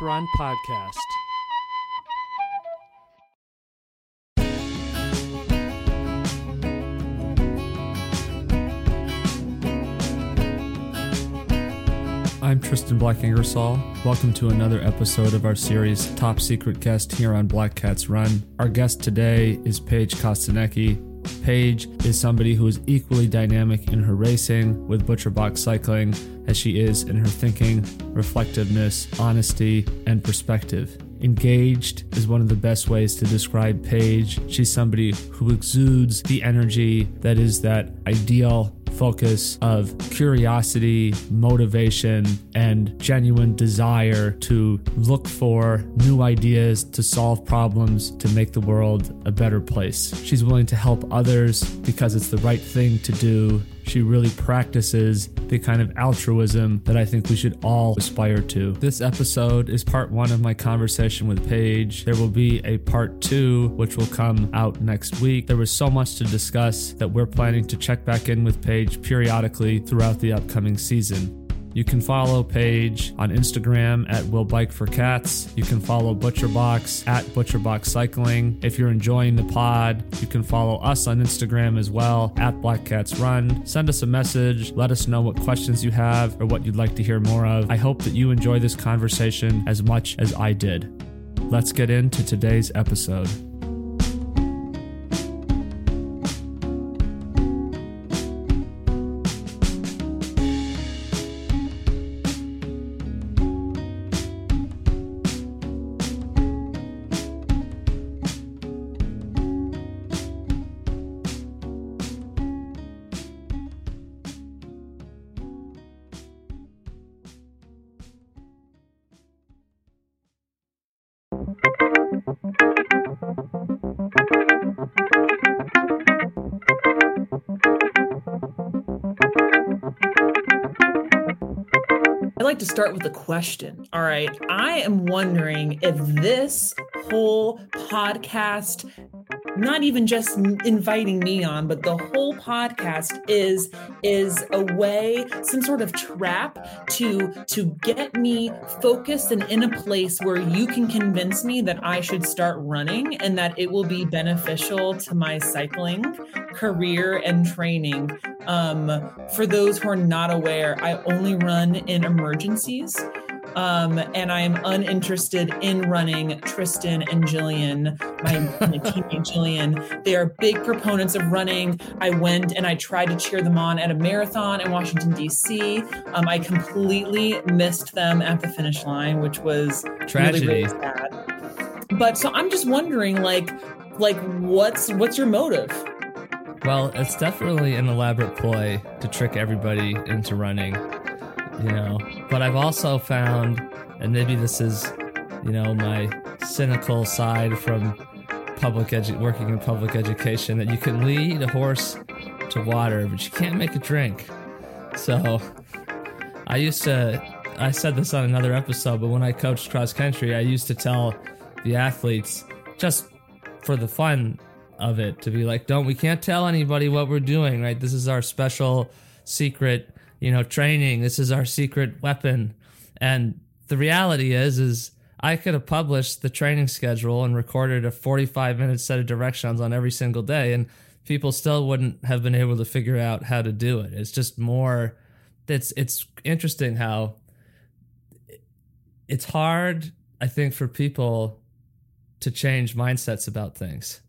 Run podcast. I'm Tristan Black Ingersoll. Welcome to another episode of our series Top Secret Guest here on Black Cats Run. Our guest today is Paige Kostanecki. Paige is somebody who is equally dynamic in her racing with Butcherbox Cycling as she is in her thinking, reflectiveness, honesty, and perspective. Engaged is one of the best ways to describe Paige. She's somebody who exudes the energy that is that ideal focus of curiosity, motivation, and genuine desire to look for new ideas, to solve problems, to make the world a better place. She's willing to help others because it's the right thing to do. She really practices the kind of altruism that I think we should all aspire to. This episode is part one of my conversation with Paige. There will be a part two, which will come out next week. There was so much to discuss that we're planning to check back in with Paige periodically throughout the upcoming season. You can follow Paige on Instagram at Will Bike for Cats. You can follow Butcherbox at Butcherbox Cycling. If you're enjoying the pod, you can follow us on Instagram as well at Black Cats Run. Send us a message. Let us know what questions you have or what you'd like to hear more of. I hope that you enjoy this conversation as much as I did. Let's get into today's episode. With a question. All right. I am wondering if this whole podcast, not even just inviting me on, but the whole podcast is is a way, some sort of trap to to get me focused and in a place where you can convince me that I should start running and that it will be beneficial to my cycling career and training. Um, for those who are not aware, I only run in emergencies. Um, and I'm uninterested in running Tristan and Jillian, my, my teammate Jillian. They are big proponents of running. I went and I tried to cheer them on at a marathon in Washington, D.C. Um, I completely missed them at the finish line, which was Tragedy. really, really sad. But so I'm just wondering, like, like what's what's your motive? Well, it's definitely an elaborate ploy to trick everybody into running, you know. But I've also found, and maybe this is, you know, my cynical side from public edu- working in public education, that you can lead a horse to water, but you can't make it drink. So, I used to, I said this on another episode, but when I coached cross country, I used to tell the athletes just for the fun of it to be like, don't we can't tell anybody what we're doing, right? This is our special secret, you know, training. This is our secret weapon. And the reality is, is I could have published the training schedule and recorded a 45 minute set of directions on every single day, and people still wouldn't have been able to figure out how to do it. It's just more. It's it's interesting how it's hard, I think, for people to change mindsets about things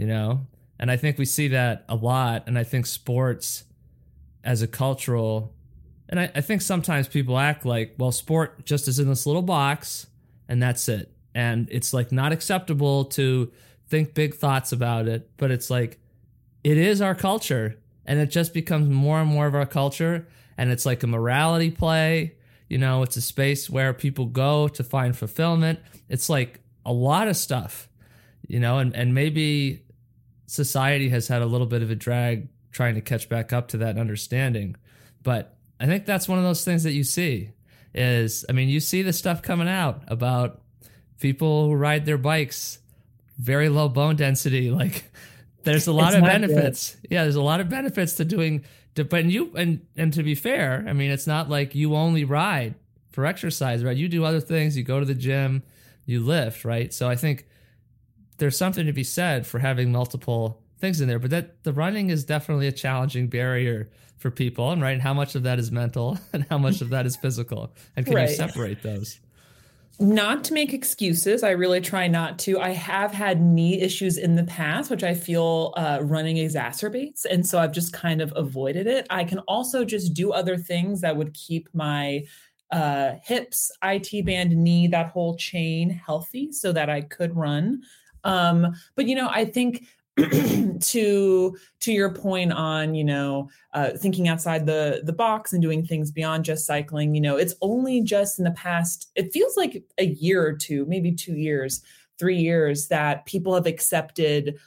you know and i think we see that a lot and i think sports as a cultural and I, I, think sometimes people act like well sport just is in this little box and that's it. And it's like not acceptable to think big thoughts about it but it's like it is our culture and it just becomes more and more of our culture and it's like a morality play. You know it's a space where people go to find fulfillment. It's like a lot of stuff you know and, and maybe society has had a little bit of a drag trying to catch back up to that understanding but i think that's one of those things that you see is i mean you see the stuff coming out about people who ride their bikes very low bone density like there's a lot It's of benefits yeah there's a lot of benefits to doing to, but you and and to be fair i mean it's not like you only ride for exercise, right? You do other things, you go to the gym, you lift, right? So I think there's something to be said for having multiple things in there, but that the running is definitely a challenging barrier for people, and right, how much of that is mental and how much of that is physical, and can right. you separate those? not to make excuses. I really try not to. I have had knee issues in the past, which I feel uh, running exacerbates. And so I've just kind of avoided it. I can also just do other things that would keep my uh, hips, IT band, knee, that whole chain healthy so that I could run. Um, but, you know, I think to to your point on you know uh, thinking outside the the box and doing things beyond just cycling you know it's only just in the past it feels like a year or two maybe two years three years that people have accepted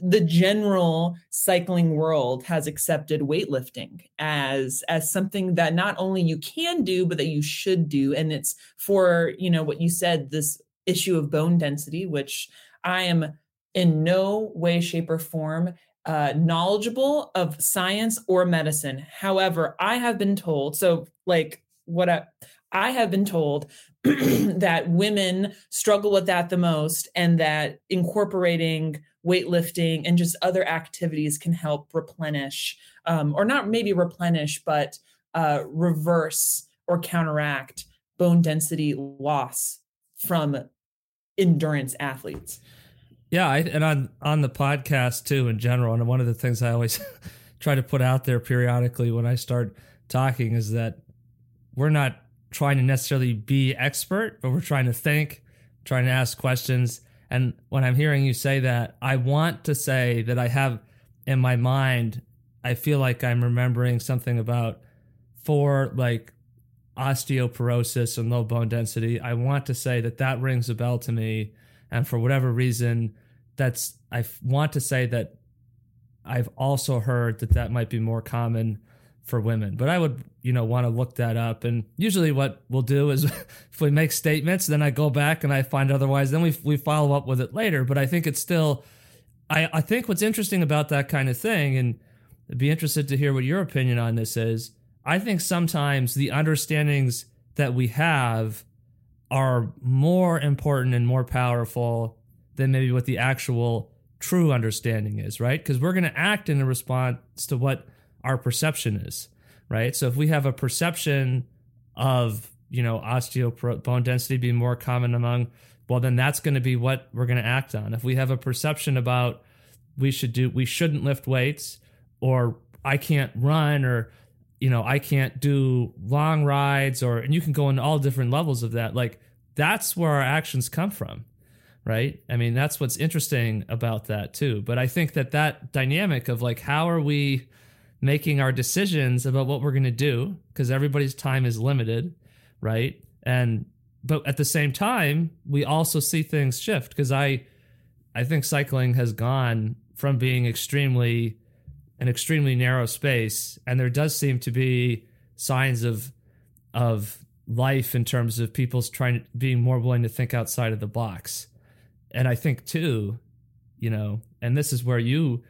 the general cycling world has accepted weightlifting as as something that not only you can do but that you should do. And it's for you know what you said this issue of bone density which i am in no way, shape, or form uh, knowledgeable of science or medicine. However, I have been told, so like what I, I have been told that women struggle with that the most, and that incorporating weightlifting and just other activities can help replenish, um, or not maybe replenish, but uh, reverse or counteract bone density loss from endurance athletes. Yeah, I, and on on the podcast too in general, and one of the things I always try to put out there periodically when I start talking is that we're not trying to necessarily be expert, but we're trying to think, trying to ask questions. And when I'm hearing you say that, I want to say that I have in my mind, I feel like I'm remembering something about for like osteoporosis and low bone density. I want to say that that rings a bell to me. And for whatever reason, that's I want to say that I've also heard that that might be more common for women, but I would you know want to look that up. And usually, what we'll do is if we make statements, then I go back and I find otherwise. Then we we follow up with it later. But I think it's still. I, I think what's interesting about that kind of thing, and I'd be interested to hear what your opinion on this is. I think sometimes the understandings that we have are more important and more powerful than maybe what the actual true understanding is, right? Because we're going to act in a response to what our perception is, right? So if we have a perception of, you know, osteobone density being more common among, well, then that's going to be what we're going to act on. If we have a perception about we should do, we shouldn't lift weights, or I can't run, or, you know, I can't do long rides, or, and you can go into all different levels of that. Like that's where our actions come from right? I mean, that's what's interesting about that too. But I think that that dynamic of like, how are we making our decisions about what we're going to do? Because everybody's time is limited, right? And but at the same time, we also see things shift because I, I think cycling has gone from being extremely an extremely narrow space, and there does seem to be signs of of life in terms of people's trying to being more willing to think outside of the box and I think too, you know, and this is where you,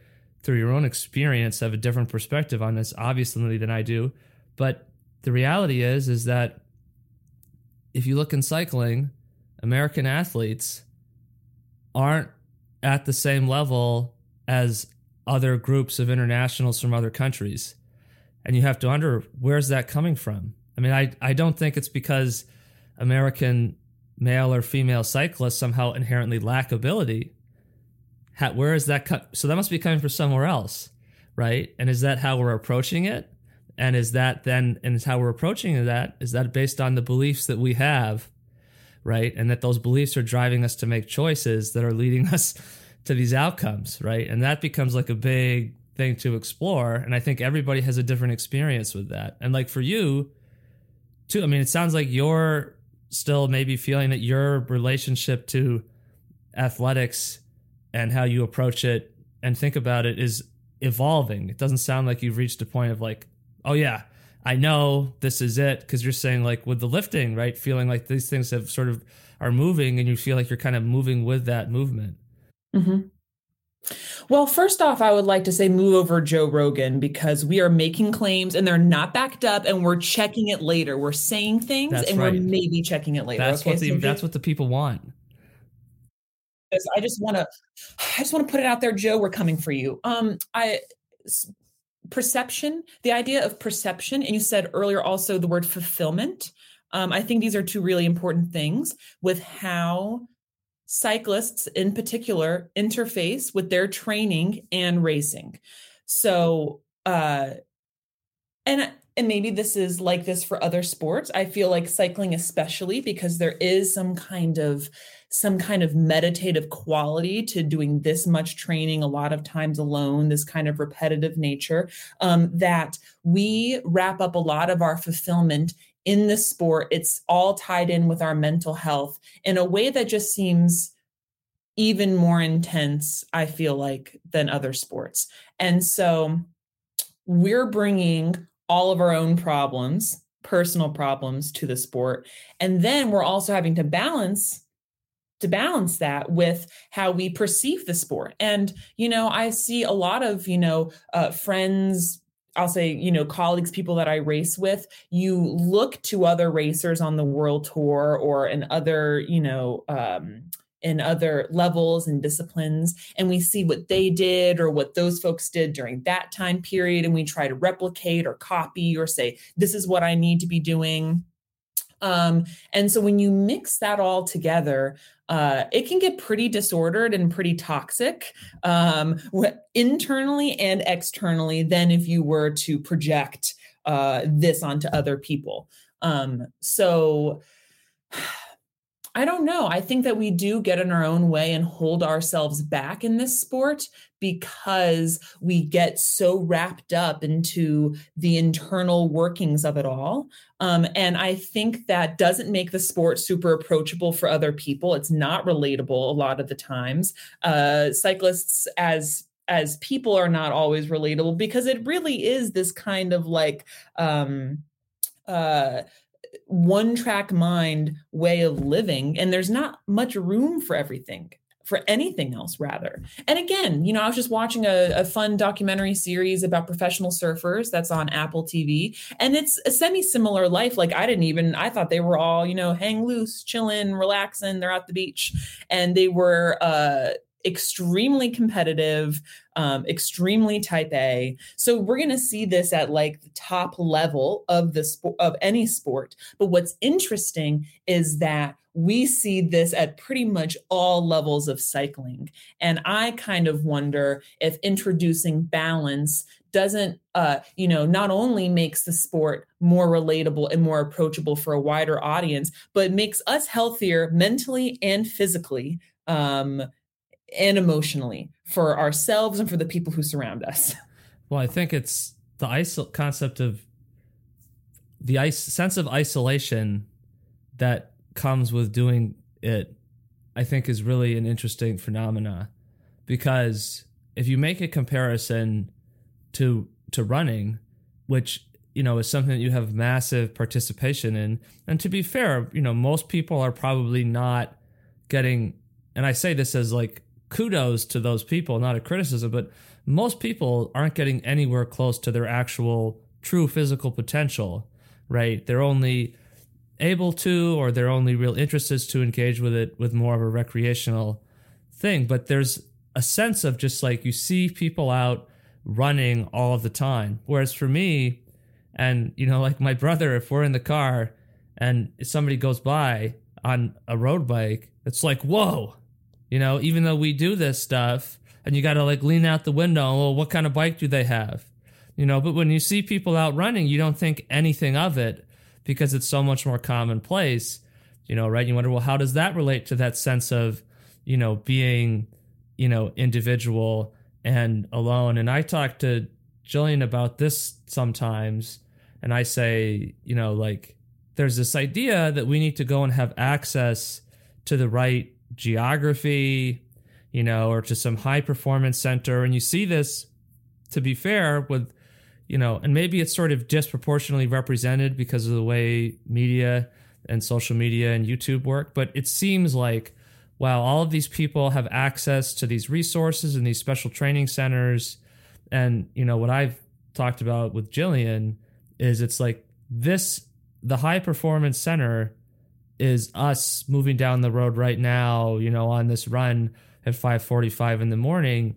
through your own experience, have a different perspective on this, obviously, than I do. But the reality is, is that if you look in cycling, American athletes aren't at the same level as other groups of internationals from other countries. And you have to wonder where's that coming from? I mean, I, I don't think it's because American male or female cyclists somehow inherently lack ability. How, where is that? Co- so that must be coming from somewhere else, right? And is that how we're approaching it? And is that then, and is how we're approaching that? Is that based on the beliefs that we have, right? And that those beliefs are driving us to make choices that are leading us to these outcomes, right? And that becomes like a big thing to explore. And I think everybody has a different experience with that. And like for you, too, I mean, it sounds like you're still maybe feeling that your relationship to athletics and how you approach it and think about it is evolving. It doesn't sound like you've reached a point of like, oh yeah, I know this is it because you're saying like with the lifting, right? Feeling like these things have sort of are moving and you feel like you're kind of moving with that movement. Mm-hmm. Well, first off, I would like to say move over Joe Rogan because we are making claims and they're not backed up and we're checking it later. We're saying things That's and right. we're maybe checking it later. That's okay, what the so that's what the people want. I just want to, I just want to put it out there, Joe. We're coming for you. Um, I perception, the idea of perception, and you said earlier also the word fulfillment. Um, I think these are two really important things with how cyclists, in particular, interface with their training and racing. So, uh, and and maybe this is like this for other sports i feel like cycling especially because there is some kind of some kind of meditative quality to doing this much training a lot of times alone this kind of repetitive nature um, that we wrap up a lot of our fulfillment in the sport it's all tied in with our mental health in a way that just seems even more intense i feel like than other sports and so we're bringing all of our own problems, personal problems to the sport. And then we're also having to balance to balance that with how we perceive the sport. And you know, I see a lot of, you know, uh, friends I'll say, you know, colleagues, people that I race with, you look to other racers on the world tour or in other, you know, um, in other levels and disciplines and we see what they did or what those folks did during that time period and we try to replicate or copy or say this is what i need to be doing um, and so when you mix that all together uh, it can get pretty disordered and pretty toxic um, internally and externally than if you were to project uh, this onto other people. Um, so I don't know. I think that we do get in our own way and hold ourselves back in this sport because we get so wrapped up into the internal workings of it all. Um, and I think that doesn't make the sport super approachable for other people. It's not relatable a lot of the times. Uh, cyclists, as as people, are not always relatable because it really is this kind of like um, uh, one track mind way of living and there's not much room for everything for anything else rather. And again you know i was just watching a, a, fun documentary series about professional surfers that's on apple tv and it's a semi-similar life. Like i didn't even i thought they were all you know hang loose chilling relaxing they're at the beach and they were uh extremely competitive, um, extremely type A. So we're going to see this at like the top level of the sport of any sport. But what's interesting is that we see this at pretty much all levels of cycling. And I kind of wonder if introducing balance doesn't uh, you know not only makes the sport more relatable and more approachable for a wider audience but makes us healthier mentally and physically um, and emotionally for ourselves and for the people who surround us. Well, I think it's the isol- concept of the ice sense of isolation that comes with doing it. I think is really an interesting phenomena because if you make a comparison to to running, which you know is something that you have massive participation in, and to be fair, you know most people are probably not getting. And I say this as like kudos to those people, not a criticism, but most people aren't getting anywhere close to their actual true physical potential, right? They're only able to, or their only real interest is to engage with it with more of a recreational thing. But there's a sense of just like you see people out running all of the time. Whereas for me, and you know, like my brother, if we're in the car and somebody goes by on a road bike, it's like, whoa, you know, even though we do this stuff and you got to like lean out the window, well, what kind of bike do they have? You know, but when you see people out running, you don't think anything of it because it's so much more commonplace, you know, right? You wonder, well, how does that relate to that sense of, you know, being, you know, individual and alone? And I talk to Jillian about this sometimes, and I say, you know, like, there's this idea that we need to go and have access to the right geography, you know, or to some high performance center. And you see this, to be fair, with, you know, and maybe it's sort of disproportionately represented because of the way media and social media and YouTube work, but it seems like while all of these people have access to these resources and these special training centers and you know what i've talked about with jillian is it's like this the high performance center is us moving down the road right now you know on this run at 5:45 in the morning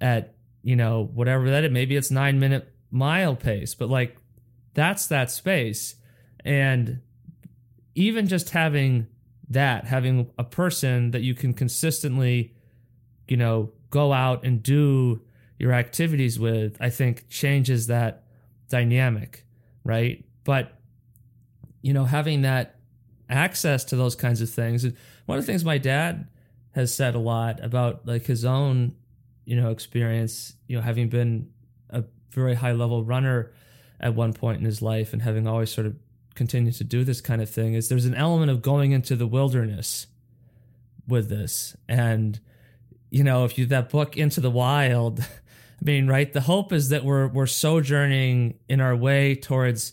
at you know whatever that is. Maybe it's 9 minute mile pace but like that's that space. And even just having that having a person that you can consistently you know go out and do your activities with i think changes that dynamic right? But you know having that access to those kinds of things. One of the things my dad has said a lot about like his own you know experience you know having been a very high level runner at one point in his life and having always sort of continued to do this kind of thing is there's an element of going into the wilderness with this. And you know if you that book into the wild i mean right the hope is that we're we're sojourning in our way towards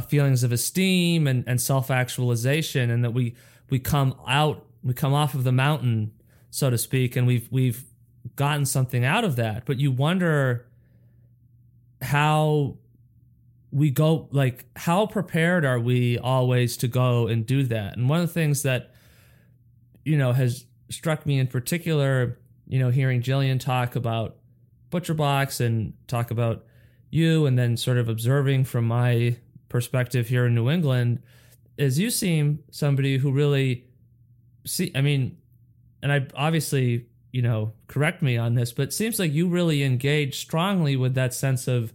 feelings of esteem and, and self-actualization and that we we come out we come off of the mountain, so to speak, and we've we've gotten something out of that. But you wonder how we go like how prepared are we always to go and do that and one of the things that you know has struck me in particular you know hearing jillian talk about butcher box and talk about you and then sort of observing from my perspective here in new england is you seem somebody who really see, I mean, and I obviously, you know, correct me on this, but seems like you really engage strongly with that sense of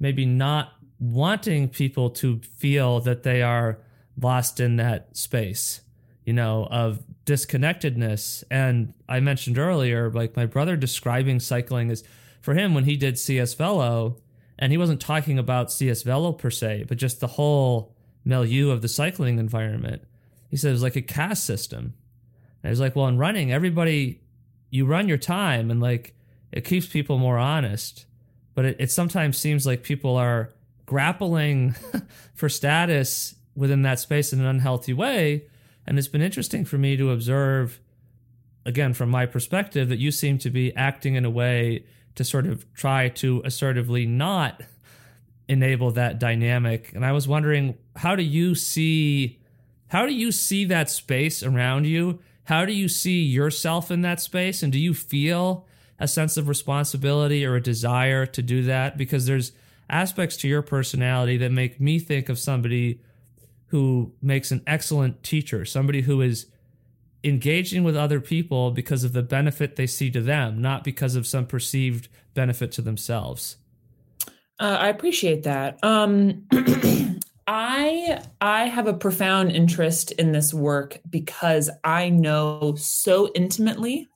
maybe not wanting people to feel that they are lost in that space, you know, of disconnectedness. And I mentioned earlier, like my brother describing cycling as for him when he did CS Velo, and he wasn't talking about CS Velo per se, but just the whole milieu of the cycling environment. He said it was like a caste system. And I was like, well, in running, everybody, you run your time and like it keeps people more honest. But it, it sometimes seems like people are grappling for status within that space in an unhealthy way. And it's been interesting for me to observe, again, from my perspective, that you seem to be acting in a way to sort of try to assertively not enable that dynamic. And I was wondering, how do you see how do you see that space around you? How do you see yourself in that space? And do you feel a sense of responsibility or a desire to do that? Because there's aspects to your personality that make me think of somebody who makes an excellent teacher, somebody who is engaging with other people because of the benefit they see to them, not because of some perceived benefit to themselves. Uh, I appreciate that. Um, I I have a profound interest in this work because I know so intimately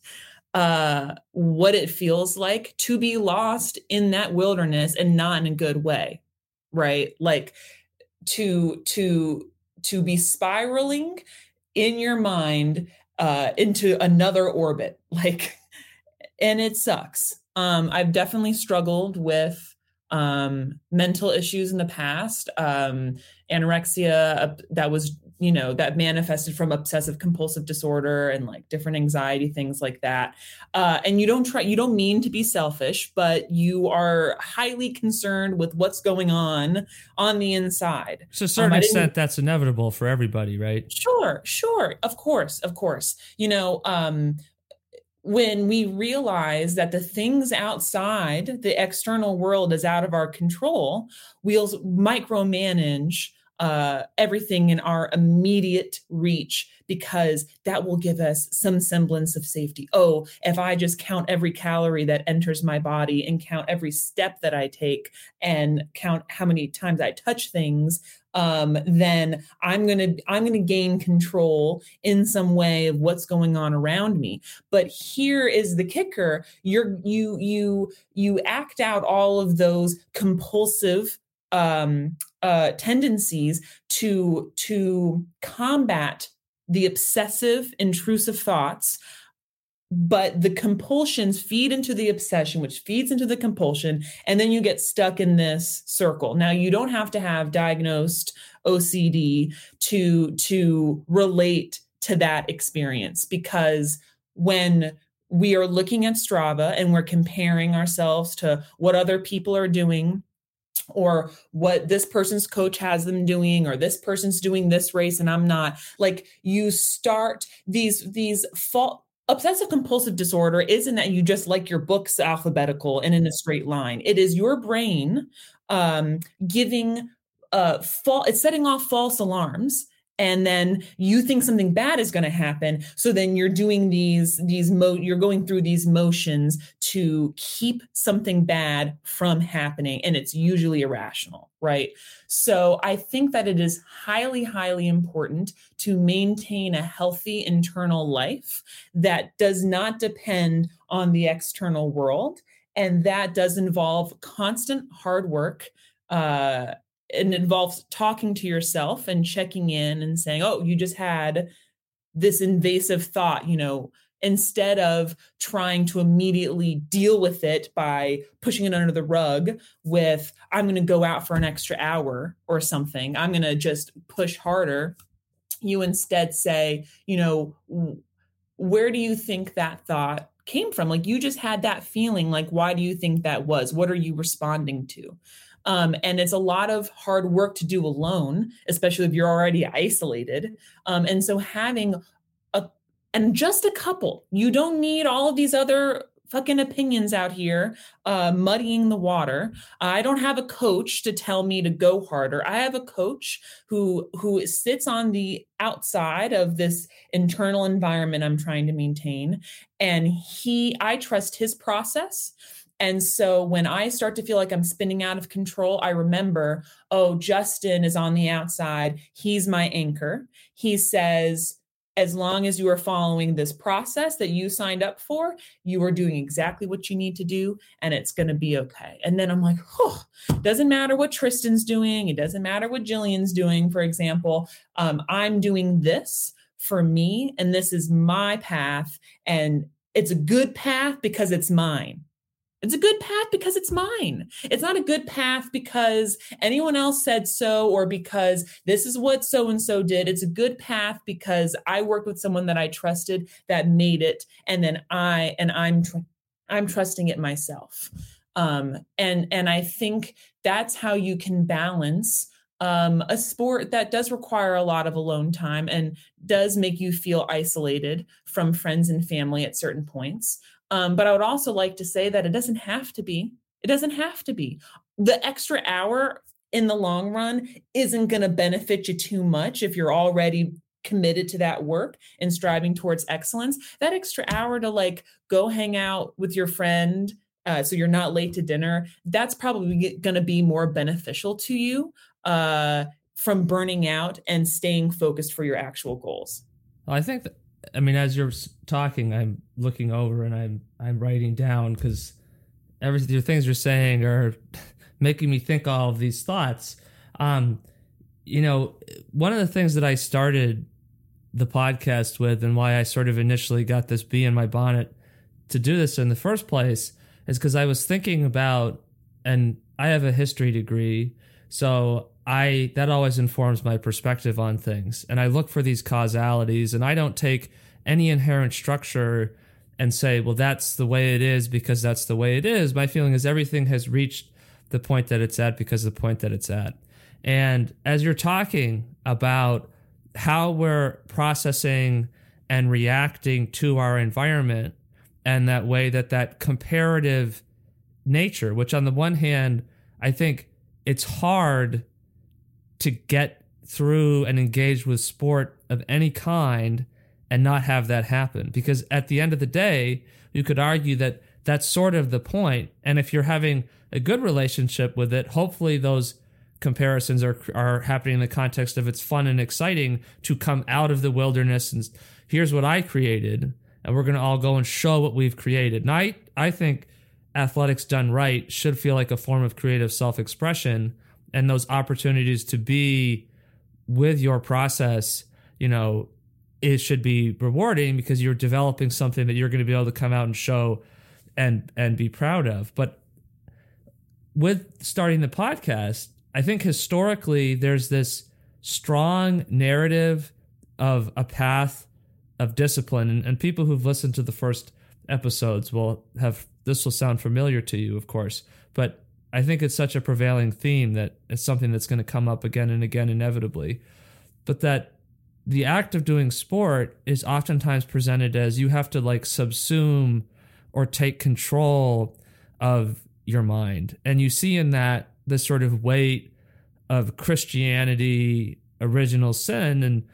uh, what it feels like to be lost in that wilderness and not in a good way, right? Like to to to be spiraling in your mind uh, into another orbit, like, and it sucks. Um, I've definitely struggled with um, mental issues in the past, um, anorexia uh, that was, you know, that manifested from obsessive compulsive disorder and like different anxiety things like that. Uh, and you don't try, you don't mean to be selfish, but you are highly concerned with what's going on on the inside. To a certain um, extent, that's inevitable for everybody, right? Sure, sure, of course, of course. You know, um, when we realize that the things outside the external world is out of our control, we'll micromanage uh, everything in our immediate reach because that will give us some semblance of safety. Oh, if I just count every calorie that enters my body and count every step that I take and count how many times I touch things, um, then I'm gonna I'm gonna gain control in some way of what's going on around me. But here is the kicker: you're you you you act out all of those compulsive um, uh, tendencies to to combat the obsessive intrusive thoughts but the compulsions feed into the obsession which feeds into the compulsion and then you get stuck in this circle. Now you don't have to have diagnosed ocd to to relate to that experience because when we are looking at Strava and we're comparing ourselves to what other people are doing or what this person's coach has them doing or this person's doing this race and I'm not. Like you start these these fault obsessive compulsive disorder isn't that you just like your books alphabetical and in a straight line. It is your brain um giving uh fall it's setting off false alarms and then you think something bad is going to happen so then you're doing these these mo you're going through these motions to keep something bad from happening and it's usually irrational right? So i think that it is highly highly important to maintain a healthy internal life that does not depend on the external world and that does involve constant hard work uh, it involves talking to yourself and checking in and saying, oh, you just had this invasive thought, you know, instead of trying to immediately deal with it by pushing it under the rug with, I'm going to go out for an extra hour or something, I'm going to just push harder. You instead say, you know, where do you think that thought came from? Like you just had that feeling. Like, why do you think that was? What are you responding to? Um, and it's a lot of hard work to do alone, especially if you're already isolated. Um, and so having a and just a couple, you don't need all of these other fucking opinions out here uh, muddying the water. I don't have a coach to tell me to go harder. I have a coach who who sits on the outside of this internal environment I'm trying to maintain, and he I trust his process and so when I start to feel like I'm spinning out of control, I remember, oh, Justin is on the outside. He's my anchor. He says, as long as you are following this process that you signed up for, you are doing exactly what you need to do and it's going to be okay. And then I'm like, oh, doesn't matter what Tristan's doing. It doesn't matter what Jillian's doing, for example. Um, I'm doing this for me and this is my path. And it's a good path because it's mine. It's a good path because it's mine. It's not a good path because anyone else said so or because this is what so and so did. It's a good path because I worked with someone that I trusted that made it and then I and I'm tr- I'm trusting it myself. Um and and I think that's how you can balance um, a sport that does require a lot of alone time and does make you feel isolated from friends and family at certain points. Um, but I would also like to say that it doesn't have to be. It doesn't have to be. The extra hour in the long run isn't going to benefit you too much if you're already committed to that work and striving towards excellence. That extra hour to like go hang out with your friend uh, so you're not late to dinner, that's probably going to be more beneficial to you uh, from burning out and staying focused for your actual goals. I think that I mean, as you're talking, I'm looking over and I'm I'm writing down because everything the things you're saying are making me think all of these thoughts. Um, you know, one of the things that I started the podcast with, and why I sort of initially got this bee in my bonnet to do this in the first place, is because I was thinking about, and I have a history degree, so I that always informs my perspective on things. And I look for these causalities and I don't take any inherent structure and say, well, that's the way it is because that's the way it is. My feeling is everything has reached the point that it's at because the point that it's at. And as you're talking about how we're processing and reacting to our environment and that way that that comparative nature, which on the one hand, I think it's hard to get through and engage with sport of any kind and not have that happen. Because at the end of the day, you could argue that that's sort of the point. And if you're having a good relationship with it, hopefully those comparisons are are happening in the context of it's fun and exciting to come out of the wilderness and here's what I created and we're going to all go and show what we've created. And I I think athletics done right should feel like a form of creative self-expression and those opportunities to be with your process, you know, it should be rewarding because you're developing something that you're going to be able to come out and show and and be proud of. But with starting the podcast, I think historically there's this strong narrative of a path of discipline. And, and people who've listened to the first episodes will have this will sound familiar to you, of course. But I think it's such a prevailing theme that it's something that's going to come up again and again inevitably. But that the act of doing sport is oftentimes presented as you have to like subsume or take control of your mind. And you see in that this sort of weight of Christianity, original sin. And,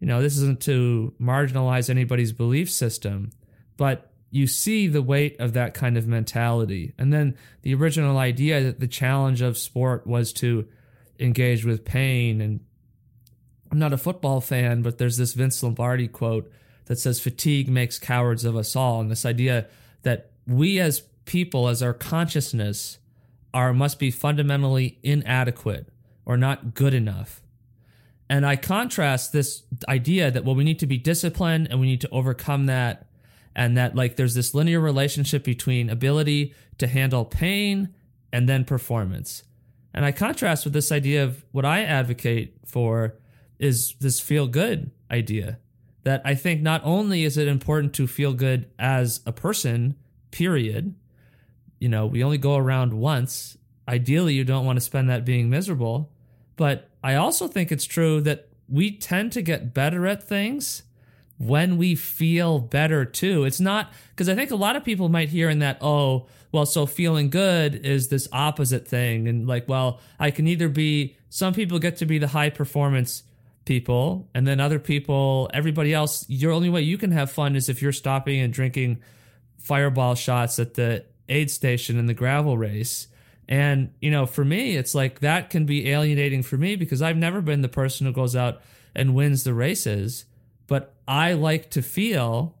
you know, this isn't to marginalize anybody's belief system, but you see the weight of that kind of mentality. And then the original idea that the challenge of sport was to engage with pain. And I'm not a football fan, but there's this Vince Lombardi quote that says, fatigue makes cowards of us all. And this idea that we as people, as our consciousness, are must be fundamentally inadequate or not good enough. And I contrast this idea that, well, we need to be disciplined and we need to overcome that and that like there's this linear relationship between ability to handle pain and then performance. And I contrast with this idea of what I advocate for is this feel good idea that I think not only is it important to feel good as a person, period, you know, we only go around once. Ideally, you don't want to spend that being miserable. But I also think it's true that we tend to get better at things when we feel better too. It's not because I think a lot of people might hear in that, oh, well, so feeling good is this opposite thing. And like, well, I can either be, some people get to be the high performance people, and then other people, everybody else, your only way you can have fun is if you're stopping and drinking fireball shots at the aid station in the gravel race. And, you know, for me, it's like that can be alienating for me because I've never been the person who goes out and wins the races but I like to feel,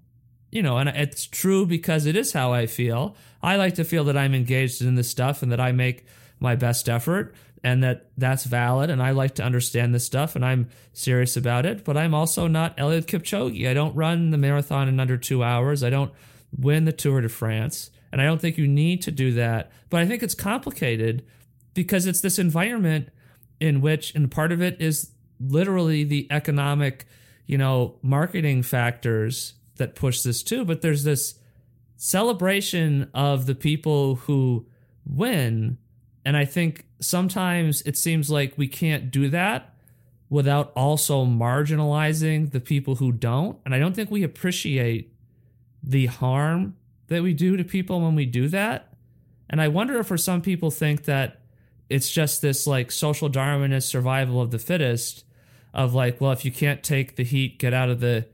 you know, and it's true because it is how I feel. I like to feel that I'm engaged in this stuff and that I make my best effort and that that's valid and I like to understand this stuff and I'm serious about it, but I'm also not Eliud Kipchoge. I don't run the marathon in under 2 hours. I don't win the Tour de France, and I don't think you need to do that. But I think it's complicated because it's this environment in which and part of it is literally the economic you know, marketing factors that push this too, but there's this celebration of the people who win. And I think sometimes it seems like we can't do that without also marginalizing the people who don't. And I don't think we appreciate the harm that we do to people when we do that. And I wonder if for some people think that it's just this like social Darwinist survival of the fittest of like, well, if you can't take the heat, get out of the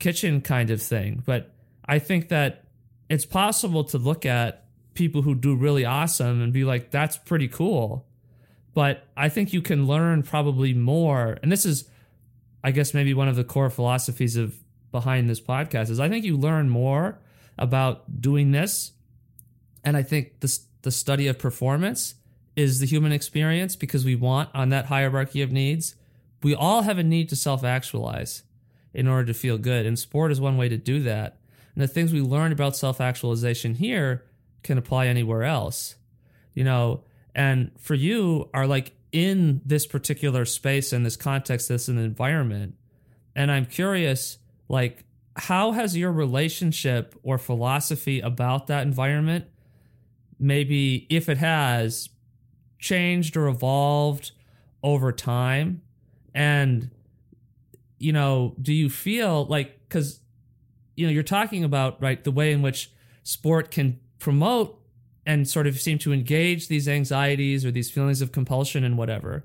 kitchen kind of thing. But I think that it's possible to look at people who do really awesome and be like, that's pretty cool. But I think you can learn probably more. And this is, I guess, maybe one of the core philosophies of behind this podcast is I think you learn more about doing this. And I think the, the study of performance is the human experience because we want on that hierarchy of needs we all have a need to self actualize in order to feel good. And sport is one way to do that. And the things we learn about self actualization here can apply anywhere else. You know, and for you are like in this particular space and this context, this an environment. And I'm curious, like, how has your relationship or philosophy about that environment, maybe if it has, changed or evolved over time? And, you know, do you feel like, because, you know, you're talking about, right, the way in which sport can promote and sort of seem to engage these anxieties or these feelings of compulsion and whatever.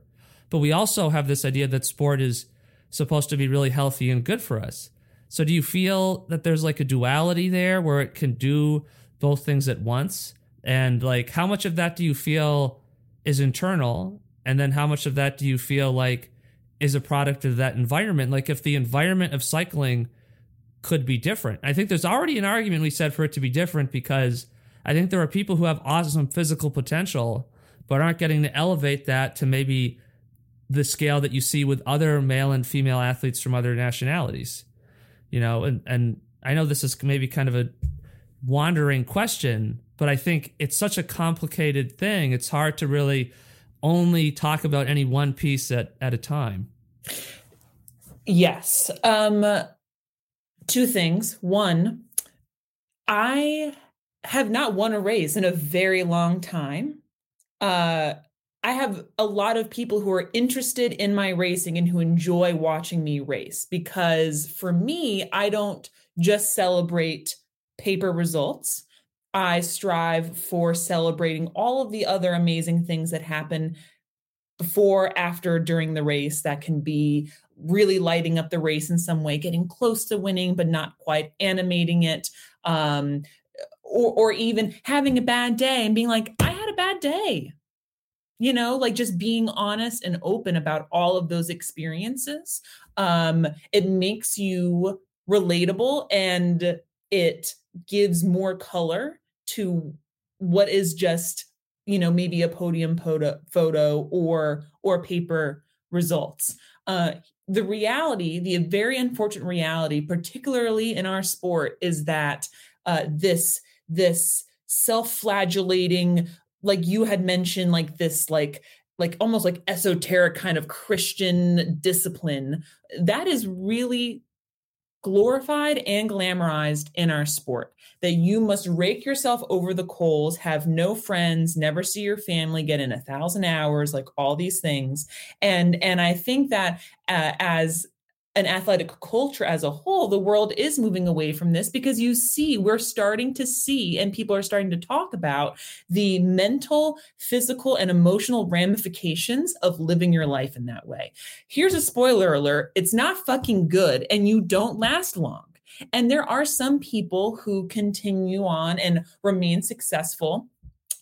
But we also have this idea that sport is supposed to be really healthy and good for us. So do you feel that there's like a duality there where it can do both things at once? And like how much of that do you feel is internal? And then how much of that do you feel like is a product of that environment. Like if the environment of cycling could be different. I think there's already an argument we said for it to be different because I think there are people who have awesome physical potential but aren't getting to elevate that to maybe the scale that you see with other male and female athletes from other nationalities. You know, and and I know this is maybe kind of a wandering question, but I think it's such a complicated thing. It's hard to really only talk about any one piece at, at a time. Yes. Um, two things. One, I have not won a race in a very long time. Uh, I have a lot of people who are interested in my racing and who enjoy watching me race because for me, I don't just celebrate paper results. I strive for celebrating all of the other amazing things that happen before, after, during the race that can be really lighting up the race in some way, getting close to winning, but not quite animating it. Um, or, or even having a bad day and being like, I had a bad day. You know, like just being honest and open about all of those experiences. Um, it makes you relatable and it gives more color to what is just you know maybe a podium photo, or or paper results. Uh, the reality the very unfortunate reality particularly in our sport is that uh, this this self-flagellating like you had mentioned like this like like almost like esoteric kind of christian discipline that is really glorified and glamorized in our sport that you must rake yourself over the coals have no friends never see your family get in a thousand hours like all these things. And and i think that uh, as an athletic culture as a whole, the world is moving away from this because you see, we're starting to see, and people are starting to talk about the mental, physical, and emotional ramifications of living your life in that way. Here's a spoiler alert it's not fucking good, and you don't last long. And there are some people who continue on and remain successful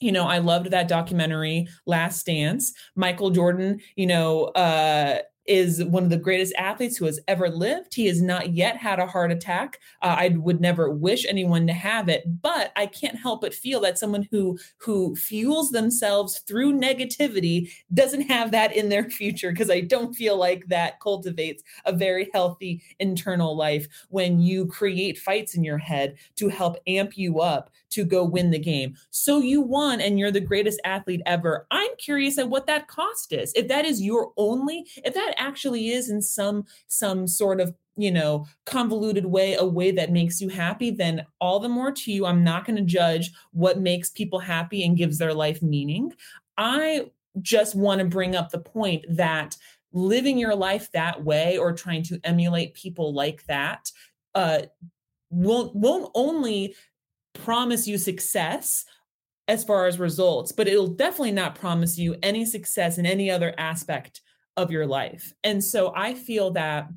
you know, I loved that documentary, Last Dance. Michael Jordan, you know, uh, is one of the greatest athletes who has ever lived. He has not yet had a heart attack. Uh, I would never wish anyone to have it, but I can't help but feel that someone who who fuels themselves through negativity doesn't have that in their future because I don't feel like that cultivates a very healthy internal life when you create fights in your head to help amp you up to go win the game. So you won and you're the greatest athlete ever. I'm curious at what that cost is. If that is your only if that actually is in some some sort of you know convoluted way a way that makes you happy then all the more to you. I'm not going to judge what makes people happy and gives their life meaning. I just want to bring up the point that living your life that way or trying to emulate people like that uh, won't won't only promise you success as far as results but it'll definitely not promise you any success in any other aspect of your life. And so I feel that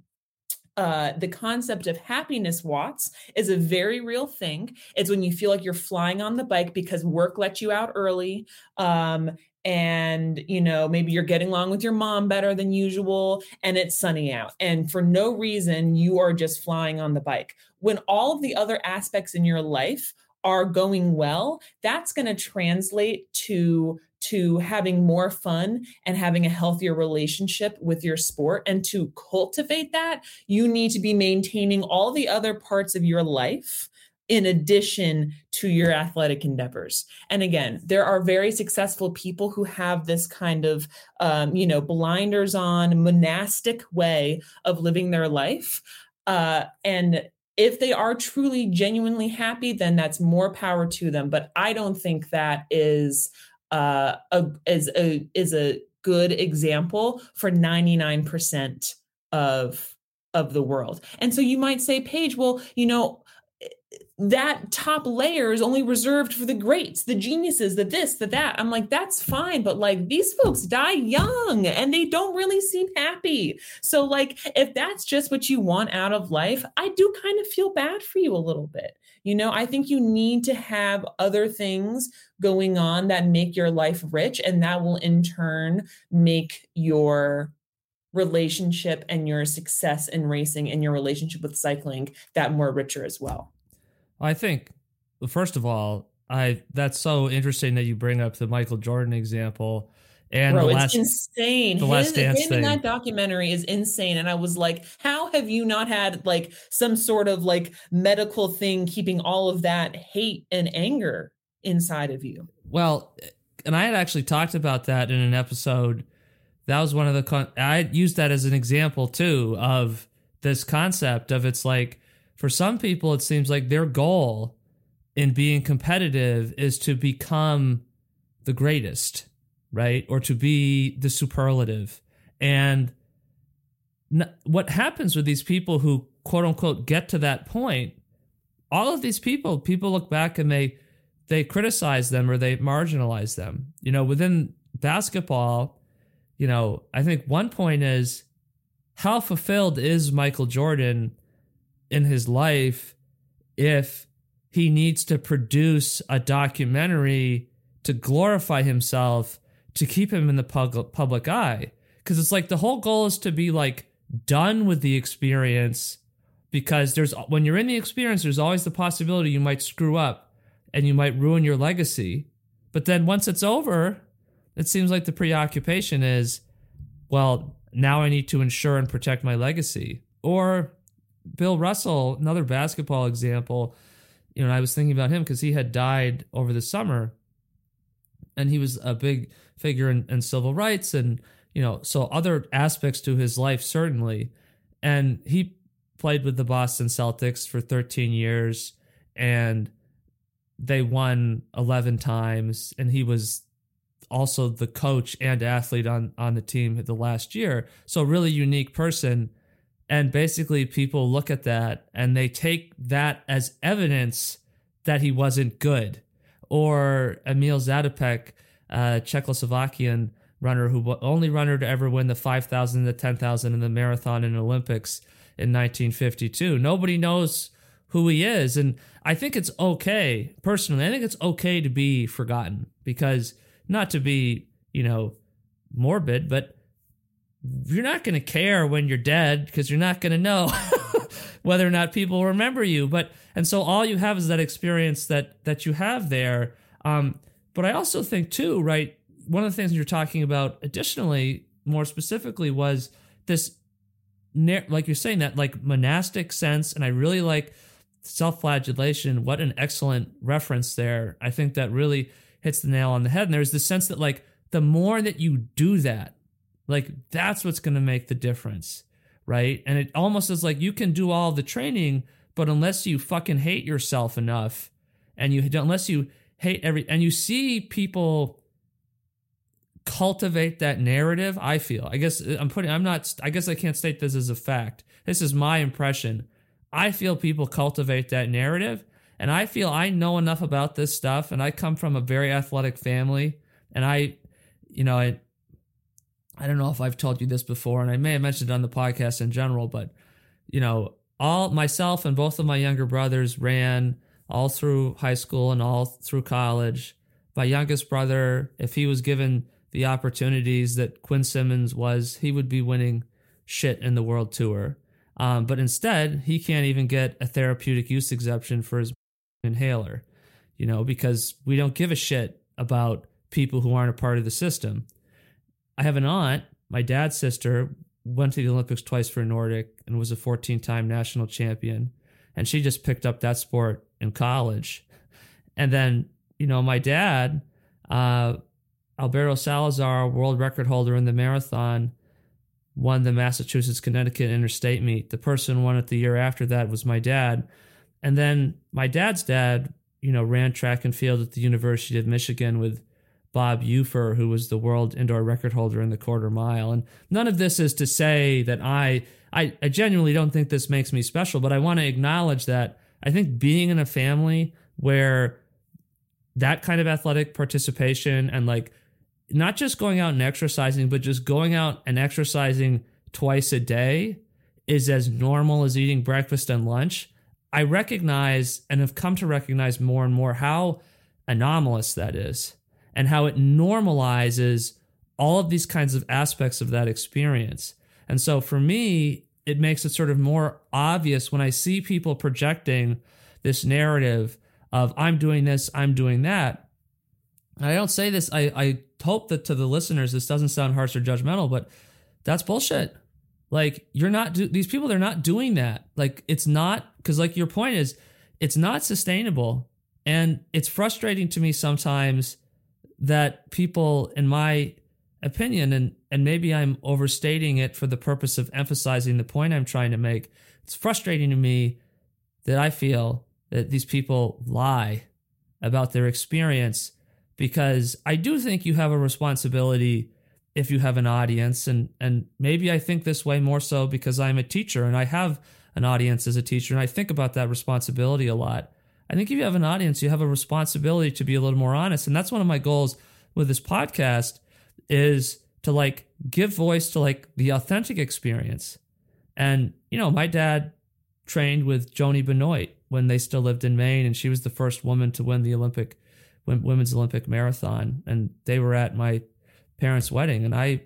uh, the concept of happiness watts is a very real thing. It's when you feel like you're flying on the bike because work let you out early. Um, and you know maybe you're getting along with your mom better than usual and it's sunny out and for no reason you are just flying on the bike when all of the other aspects in your life are going well that's going to translate to to having more fun and having a healthier relationship with your sport. And to cultivate that, you need to be maintaining all the other parts of your life in addition to your athletic endeavors. And again, there are very successful people who have this kind of, um, you know, blinders on monastic way of living their life. Uh, and if they are truly genuinely happy, then that's more power to them. But I don't think that is uh, a, is a is a good example for 99% of of the world. And so you might say, Paige, well, you know, that top layer is only reserved for the greats, the geniuses, the this, the that. I'm like, that's fine, but like these folks die young and they don't really seem happy. So, like, if that's just what you want out of life, I do kind of feel bad for you a little bit. You know, I think you need to have other things going on that make your life rich, and that will in turn make your relationship and your success in racing and your relationship with cycling that more richer as well. I think, first of all, I that's so interesting that you bring up the Michael Jordan example. And Bro, the last, it's insane. The last dance him thing. that documentary is insane. And I was like, how have you not had like some sort of like medical thing keeping all of that hate and anger inside of you? Well, and I had actually talked about that in an episode. That was one of the con- I used that as an example too of this concept of it's like for some people, it seems like their goal in being competitive is to become the greatest, right? Or to be the superlative. And what happens with these people who quote unquote get to that point, all of these people, people look back and they they criticize them or they marginalize them. You know, within basketball, you know, I think one point is how fulfilled is Michael Jordan in his life if he needs to produce a documentary to glorify himself to keep him in the public public eye. Because it's like the whole goal is to be like done with the experience because there's when you're in the experience there's always the possibility you might screw up and you might ruin your legacy. But then once it's over it seems like the preoccupation is well now i need to ensure and protect my legacy. Or bill russell another basketball example you know i was thinking about him because he had died over the summer and he was a big figure in, in civil rights and you know so other aspects to his life certainly. And he played with the boston celtics for 13 years and they won 11 times and he was also the coach and athlete on on the team the last year. So really unique person and basically people look at that and they take that as evidence that he wasn't good or Emil Zatopek, uh, Czechoslovakian runner who only runner to ever win the 5,000, the 10,000, and the marathon in Olympics in 1952. Nobody knows who he is. And I think it's okay, personally, I think it's okay to be forgotten because not to be, you know, morbid, but you're not going to care when you're dead because you're not going to know whether or not people remember you. But and so all you have is that experience that that you have there. Um, but I also think too, right? One of the things you're talking about, additionally, more specifically, was this, like you're saying that like monastic sense, and I really like self-flagellation. What an excellent reference there! I think that really hits the nail on the head. And there's this sense that like the more that you do that, like that's what's going to make the difference right? And it almost is like you can do all the training, but unless you fucking hate yourself enough and you unless you hate every and you see people cultivate that narrative, I feel. I guess I'm putting I'm not I guess I can't state this as a fact. This is my impression. I feel people cultivate that narrative and I feel I know enough about this stuff and I come from a very athletic family and I you know, I I don't know if I've told you this before, and I may have mentioned it on the podcast in general, but you know, all myself and both of my younger brothers ran all through high school and all through college. My youngest brother, if he was given the opportunities that Quinn Simmons was, he would be winning shit in the world tour. Um, but instead, he can't even get a therapeutic use exemption for his inhaler, you know, because we don't give a shit about people who aren't a part of the system. I have an aunt, my dad's sister, went to the Olympics twice for Nordic and was a 14 time national champion. And she just picked up that sport in college. And then, you know, my dad, uh, Alberto Salazar, world record holder in the marathon, won the Massachusetts Connecticut interstate meet. The person won it the year after that was my dad. And then my dad's dad, you know, ran track and field at the University of Michigan with Bob Ufer, who was the world indoor record holder in the quarter mile. And none of this is to say that I, I, I genuinely don't think this makes me special, but I want to acknowledge that I think being in a family where that kind of athletic participation and like not just going out and exercising, but just going out and exercising twice a day is as normal as eating breakfast and lunch. I recognize and have come to recognize more and more how anomalous that is and how it normalizes all of these kinds of aspects of that experience. And so for me, it makes it sort of more obvious when I see people projecting this narrative of I'm doing this, I'm doing that. And I don't say this, I, I hope that to the listeners this doesn't sound harsh or judgmental, but that's bullshit. Like you're not do- these people they're not doing that. Like it's not cuz like your point is it's not sustainable and it's frustrating to me sometimes that people, in my opinion, and, and maybe I'm overstating it for the purpose of emphasizing the point I'm trying to make, it's frustrating to me that I feel that these people lie about their experience because I do think you have a responsibility if you have an audience and and maybe I think this way more so because I'm a teacher and I have an audience as a teacher and I think about that responsibility a lot. I think if you have an audience, you have a responsibility to be a little more honest and that's one of my goals with this podcast is to like give voice to like the authentic experience. And you know, my dad trained with Joanie Benoit when they still lived in Maine and she was the first woman to win the Olympic women's Olympic marathon and they were at my parents' wedding, and I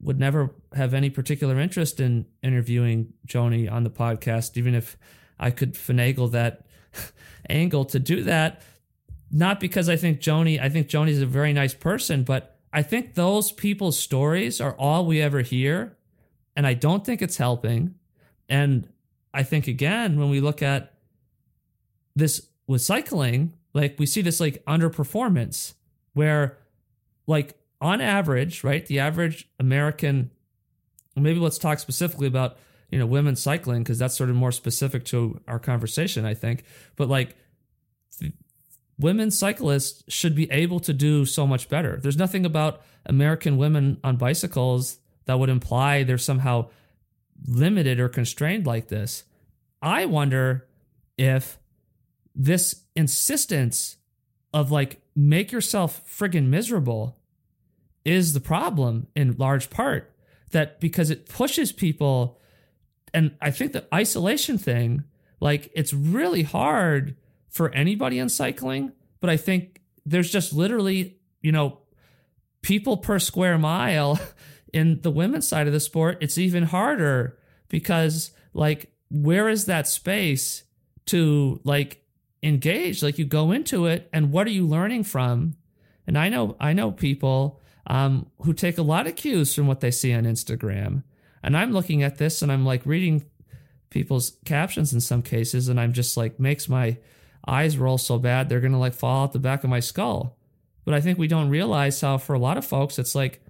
would never have any particular interest in interviewing Joanie on the podcast, even if I could finagle that angle to do that. Not because I think Joanie, I think Joanie's a very nice person, but I think those people's stories are all we ever hear. And I don't think it's helping. And I think, again, when we look at this with cycling, like we see this like underperformance where like on average, right, the average American, maybe let's talk specifically about, you know, women cycling, because that's sort of more specific to our conversation, I think. But like, women cyclists should be able to do so much better. There's nothing about American women on bicycles that would imply they're somehow limited or constrained like this. I wonder if this insistence of like make yourself friggin' miserable is the problem in large part that because it pushes people and I think the isolation thing like it's really hard for anybody in cycling but I think there's just literally you know people per square mile in the women's side of the sport it's even harder because like where is that space to like engage like you go into it and what are you learning from and I know I know people um, who take a lot of cues from what they see on Instagram. And I'm looking at this and I'm like reading people's captions in some cases, and I'm just like, makes my eyes roll so bad they're gonna like fall out the back of my skull. But I think we don't realize how, for a lot of folks, it's like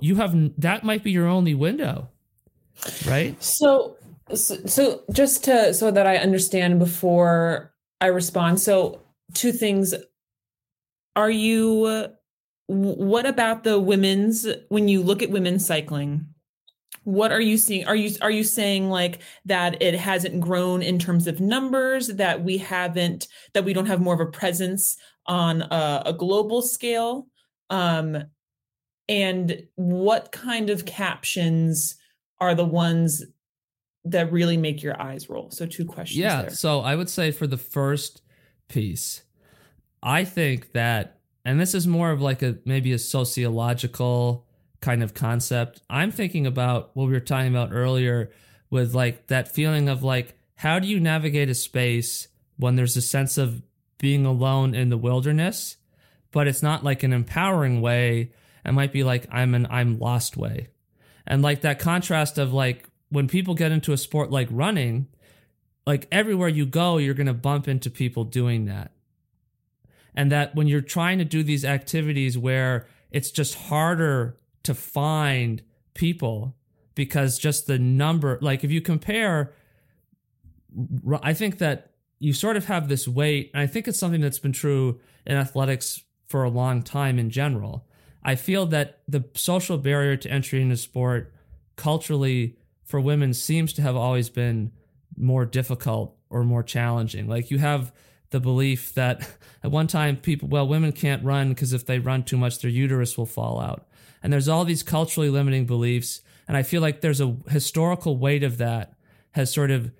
you have that might be your only window, right? So, so, so just to so that I understand before I respond. So, two things: Are you what about the women's when you look at women's cycling what are you seeing? Are you are you saying like that it hasn't grown in terms of numbers that we haven't that we don't have more of a presence on a, a global scale? Um and what kind of captions are the ones that really make your eyes roll? So two questions yeah there. so i would say for the first piece i think that and this is more of like a maybe a sociological kind of concept. I'm thinking about what we were talking about earlier with like that feeling of like how do you navigate a space when there's a sense of being alone in the wilderness, but it's not like an empowering way. It might be like I'm an I'm lost way. And like that contrast of like when people get into a sport like running, like everywhere you go, you're going to bump into people doing that and that when you're trying to do these activities where it's just harder to find people because just the number like if you compare i think that you sort of have this weight and i think it's something that's been true in athletics for a long time in general i feel that the social barrier to entry into sport culturally for women seems to have always been more difficult or more challenging like you have the belief that at one time people, well, women can't run because if they run too much, their uterus will fall out. And there's all these culturally limiting beliefs. And I feel like there's a historical weight of that has sort of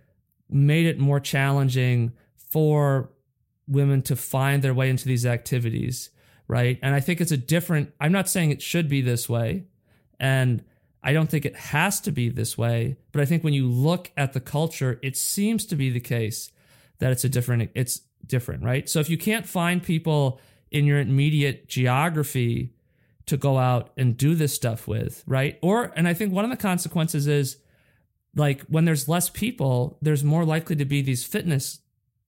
made it more challenging for women to find their way into these activities. Right. And I think it's a different, I'm not saying it should be this way. And I don't think it has to be this way. But I think when you look at the culture, it seems to be the case that it's a different, it's different, right? So if you can't find people in your immediate geography to go out and do this stuff with, right? Or, and I think one of the consequences is like when there's less people, there's more likely to be these fitness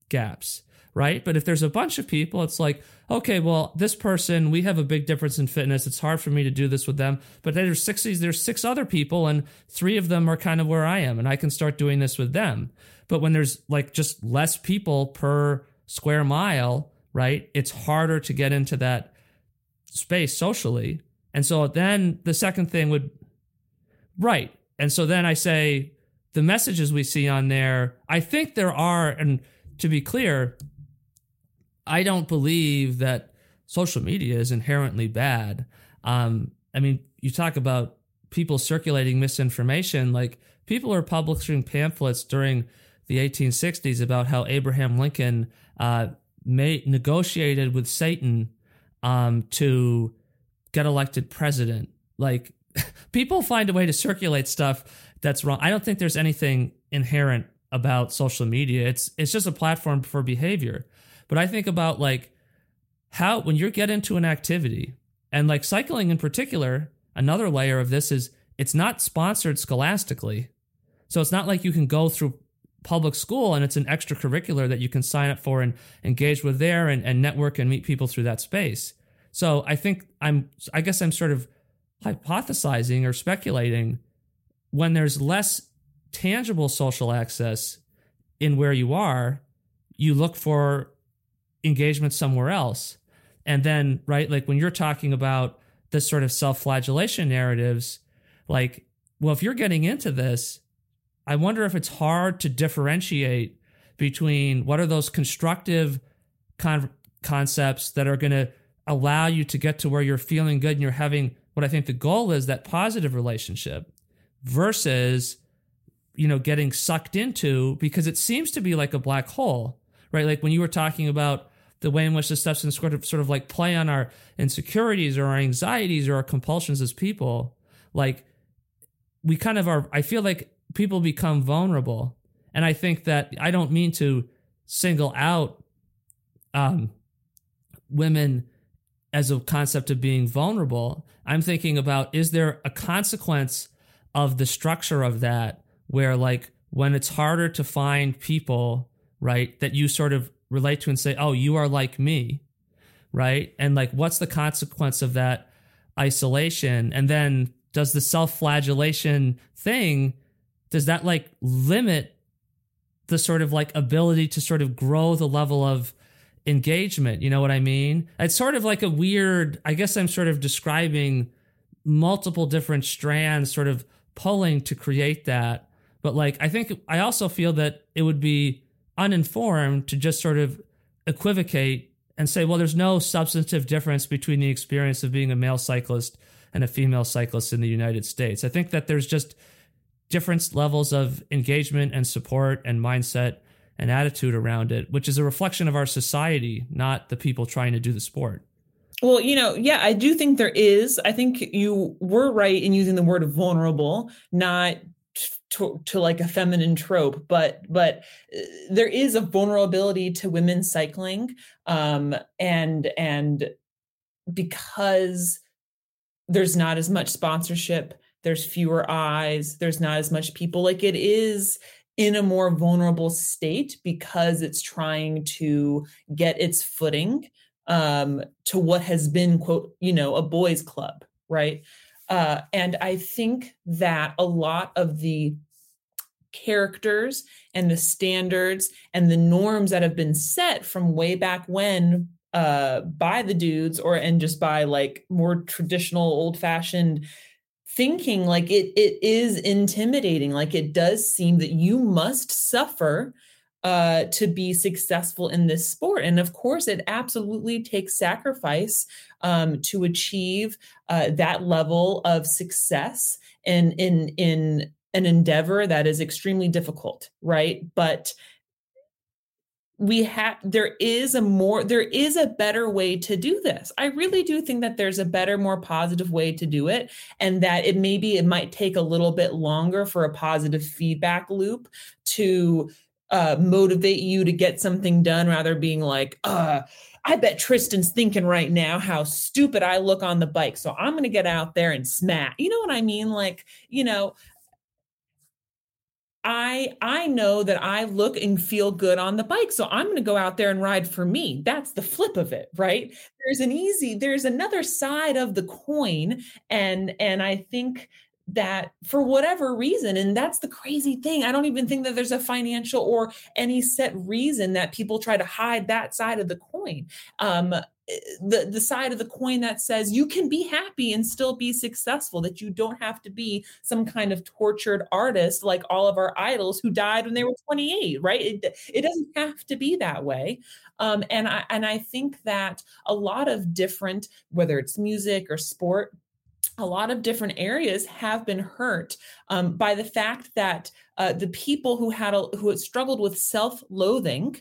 gaps, right? But if there's a bunch of people, it's like, okay, well, this person, we have a big difference in fitness. It's hard for me to do this with them. But there's six there's six other people, and three of them are kind of where I am, and I can start doing this with them. But when there's like just less people per square mile, right? It's harder to get into that space socially. And so then the second thing would, right. And so then I say, the messages we see on there, I think there are, and to be clear, I don't believe that social media is inherently bad. Um, I mean, you talk about people circulating misinformation, like people are publishing pamphlets during the 1860s about how Abraham Lincoln uh, made, negotiated with Satan um, to get elected president. Like, people find a way to circulate stuff that's wrong. I don't think there's anything inherent about social media. It's it's just a platform for behavior. But I think about like how when you get into an activity and like cycling in particular, another layer of this is it's not sponsored scholastically. So it's not like you can go through public school and it's an extracurricular that you can sign up for and engage with there and, and network and meet people through that space. So I think I'm I guess I'm sort of hypothesizing or speculating when there's less tangible social access in where you are, you look for engagement somewhere else. And then, right, like when you're talking about this sort of self flagellation narratives, like, well, if you're getting into this, I wonder if it's hard to differentiate between what are those constructive con- concepts that are going to allow you to get to where you're feeling good and you're having what I think the goal is that positive relationship versus you know getting sucked into because it seems to be like a black hole right? Like when you were talking about the way in which the stuff's sort of sort of like play on our insecurities or our anxieties or our compulsions as people like we kind of are i feel like people become vulnerable. And i think that i don't mean to single out um, women as a concept of being vulnerable. I'm thinking about is there a consequence of the structure of that where like when it's harder to find people right that you sort of relate to and say oh you are like me right? And like what's the consequence of that isolation? And then does the self-flagellation thing does that like limit the sort of like ability to sort of grow the level of engagement you know what i mean it's sort of like a weird i guess i'm sort of describing multiple different strands sort of pulling to create that. But like, I think I also feel that it would be uninformed to just sort of equivocate and say, well, there's no substantive difference between the experience of being a male cyclist and a female cyclist in the United States. I think that there's just different levels of engagement and support and mindset and attitude around it, which is a reflection of our society, not the people trying to do the sport. Well, you know, yeah, I do think there is. I think you were right in using the word vulnerable, not to, to like a feminine trope, but but uh, there is a vulnerability to women cycling, um, and and because there's not as much sponsorship, there's fewer eyes, there's not as much people. Like it is in a more vulnerable state because it's trying to get its footing um, to what has been quote you know a boys club right uh, and i think that a lot of the characters and the standards and the norms that have been set from way back when uh, by the dudes or and just by like more traditional old fashioned thinking like it it is intimidating like it does seem that you must suffer uh, to be successful in this sport. And of course, it absolutely takes sacrifice um, to achieve uh, that level of success in in in an endeavor that is extremely difficult, right? But we have there is a more there is a better way to do this i really do think that there's a better more positive way to do it and that it maybe it might take a little bit longer for a positive feedback loop to uh, motivate you to get something done rather being like, uh, I bet Tristan's thinking right now how stupid I look on the bike. So I'm going to get out there and smack. You know what I mean? Like, you know, I I know that I look and feel good on the bike, so I'm going to go out there and ride for me. That's the flip of it, right? There's an easy, there's another side of the coin, and and I think that for whatever reason and that's the crazy thing i don't even think that there's a financial or any set reason that people try to hide that side of the coin um, the the side of the coin that says you can be happy and still be successful that you don't have to be some kind of tortured artist like all of our idols who died when they were 28 right? It, it doesn't have to be that way. Um, and i and i think that a lot of different whether it's music or sport a lot of different areas have been hurt um, by the fact that uh, the people who had a, who had struggled with self-loathing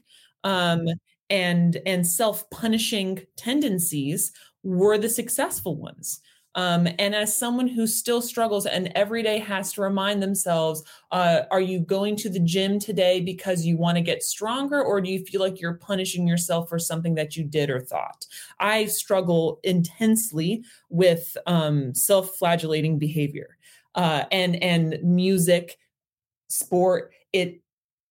um, and and self-punishing tendencies were the successful ones um, and as someone who still struggles and every day has to remind themselves, uh, are you going to the gym today because you want to get stronger, or do you feel like you're punishing yourself for something that you did or thought? I struggle intensely with um, self-flagellating behavior, uh, and and music, sport. It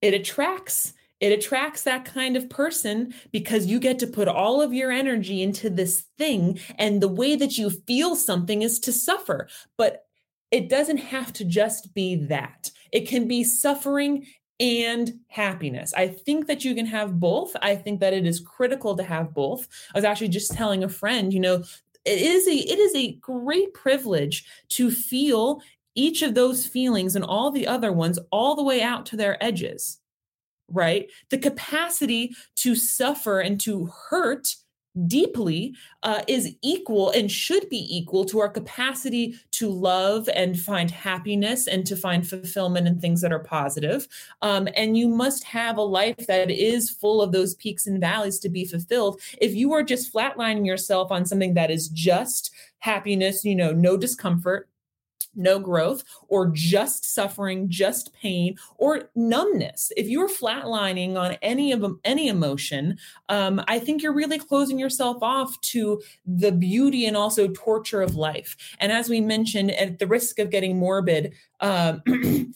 it attracts it attracts that kind of person because you get to put all of your energy into this thing. And the way that you feel something is to suffer. But it doesn't have to just be that, it can be suffering and happiness. I think that you can have both. I think that it is critical to have both. I was actually just telling a friend, you know, it is a it is a great privilege to feel each of those feelings and all the other ones all the way out to their edges right? The capacity to suffer and to hurt deeply uh, is equal and should be equal to our capacity to love and find happiness and to find fulfillment and things that are positive. Um, and you must have a life that is full of those peaks and valleys to be fulfilled. If you are just flatlining yourself on something that is just happiness, you know, no discomfort, no growth or just suffering just pain or numbness. If you're flatlining on any of them any emotion um, i think you're really closing yourself off to the beauty and also torture of life. And as we mentioned at the risk of getting morbid um,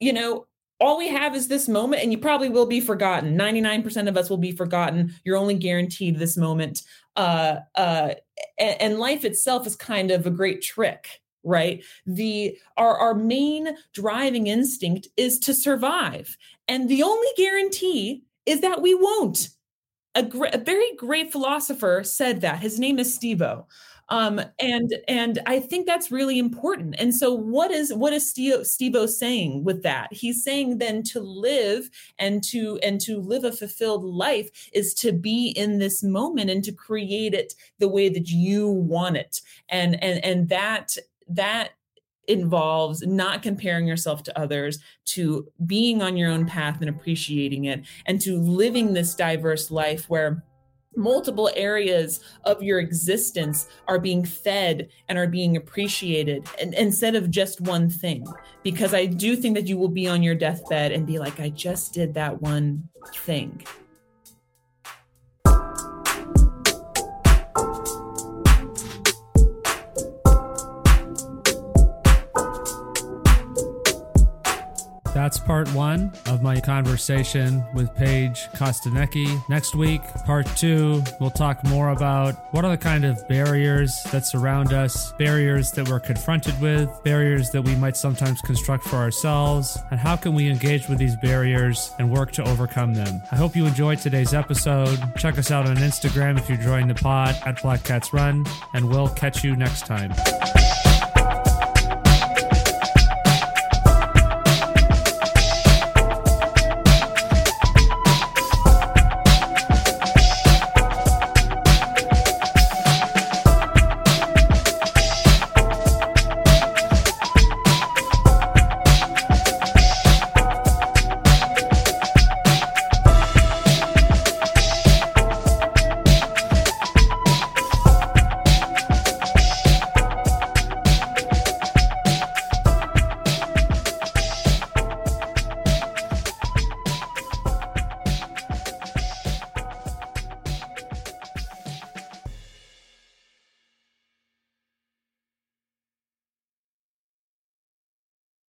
you know all we have is this moment and you probably will be forgotten. 99% of us will be forgotten. You're only guaranteed this moment. Uh, uh, and, and life itself is kind of a great trick right the our our main driving instinct is to survive and the only guarantee is that we won't a, gr- a very great philosopher said that his name is Steve-O um, and and I think that's really important. And so, what is what is Steve-O saying with that? He's saying then to live and to and to live a fulfilled life is to be in this moment and to create it the way that you want it. And and and that that involves not comparing yourself to others, to being on your own path and appreciating it, and to living this diverse life where multiple areas of your existence are being fed and are being appreciated and, instead of just one thing. Because i do think that you will be on your deathbed and be like i just did that one thing That's part one of my conversation with Paige Kostanecki. Next week, part two, we'll talk more about what are the kind of barriers that surround us, barriers that we're confronted with, barriers that we might sometimes construct for ourselves, and how can we engage with these barriers and work to overcome them. I hope you enjoyed today's episode. Check us out on Instagram if you're joining the pod at Black Cats Run, and we'll catch you next time.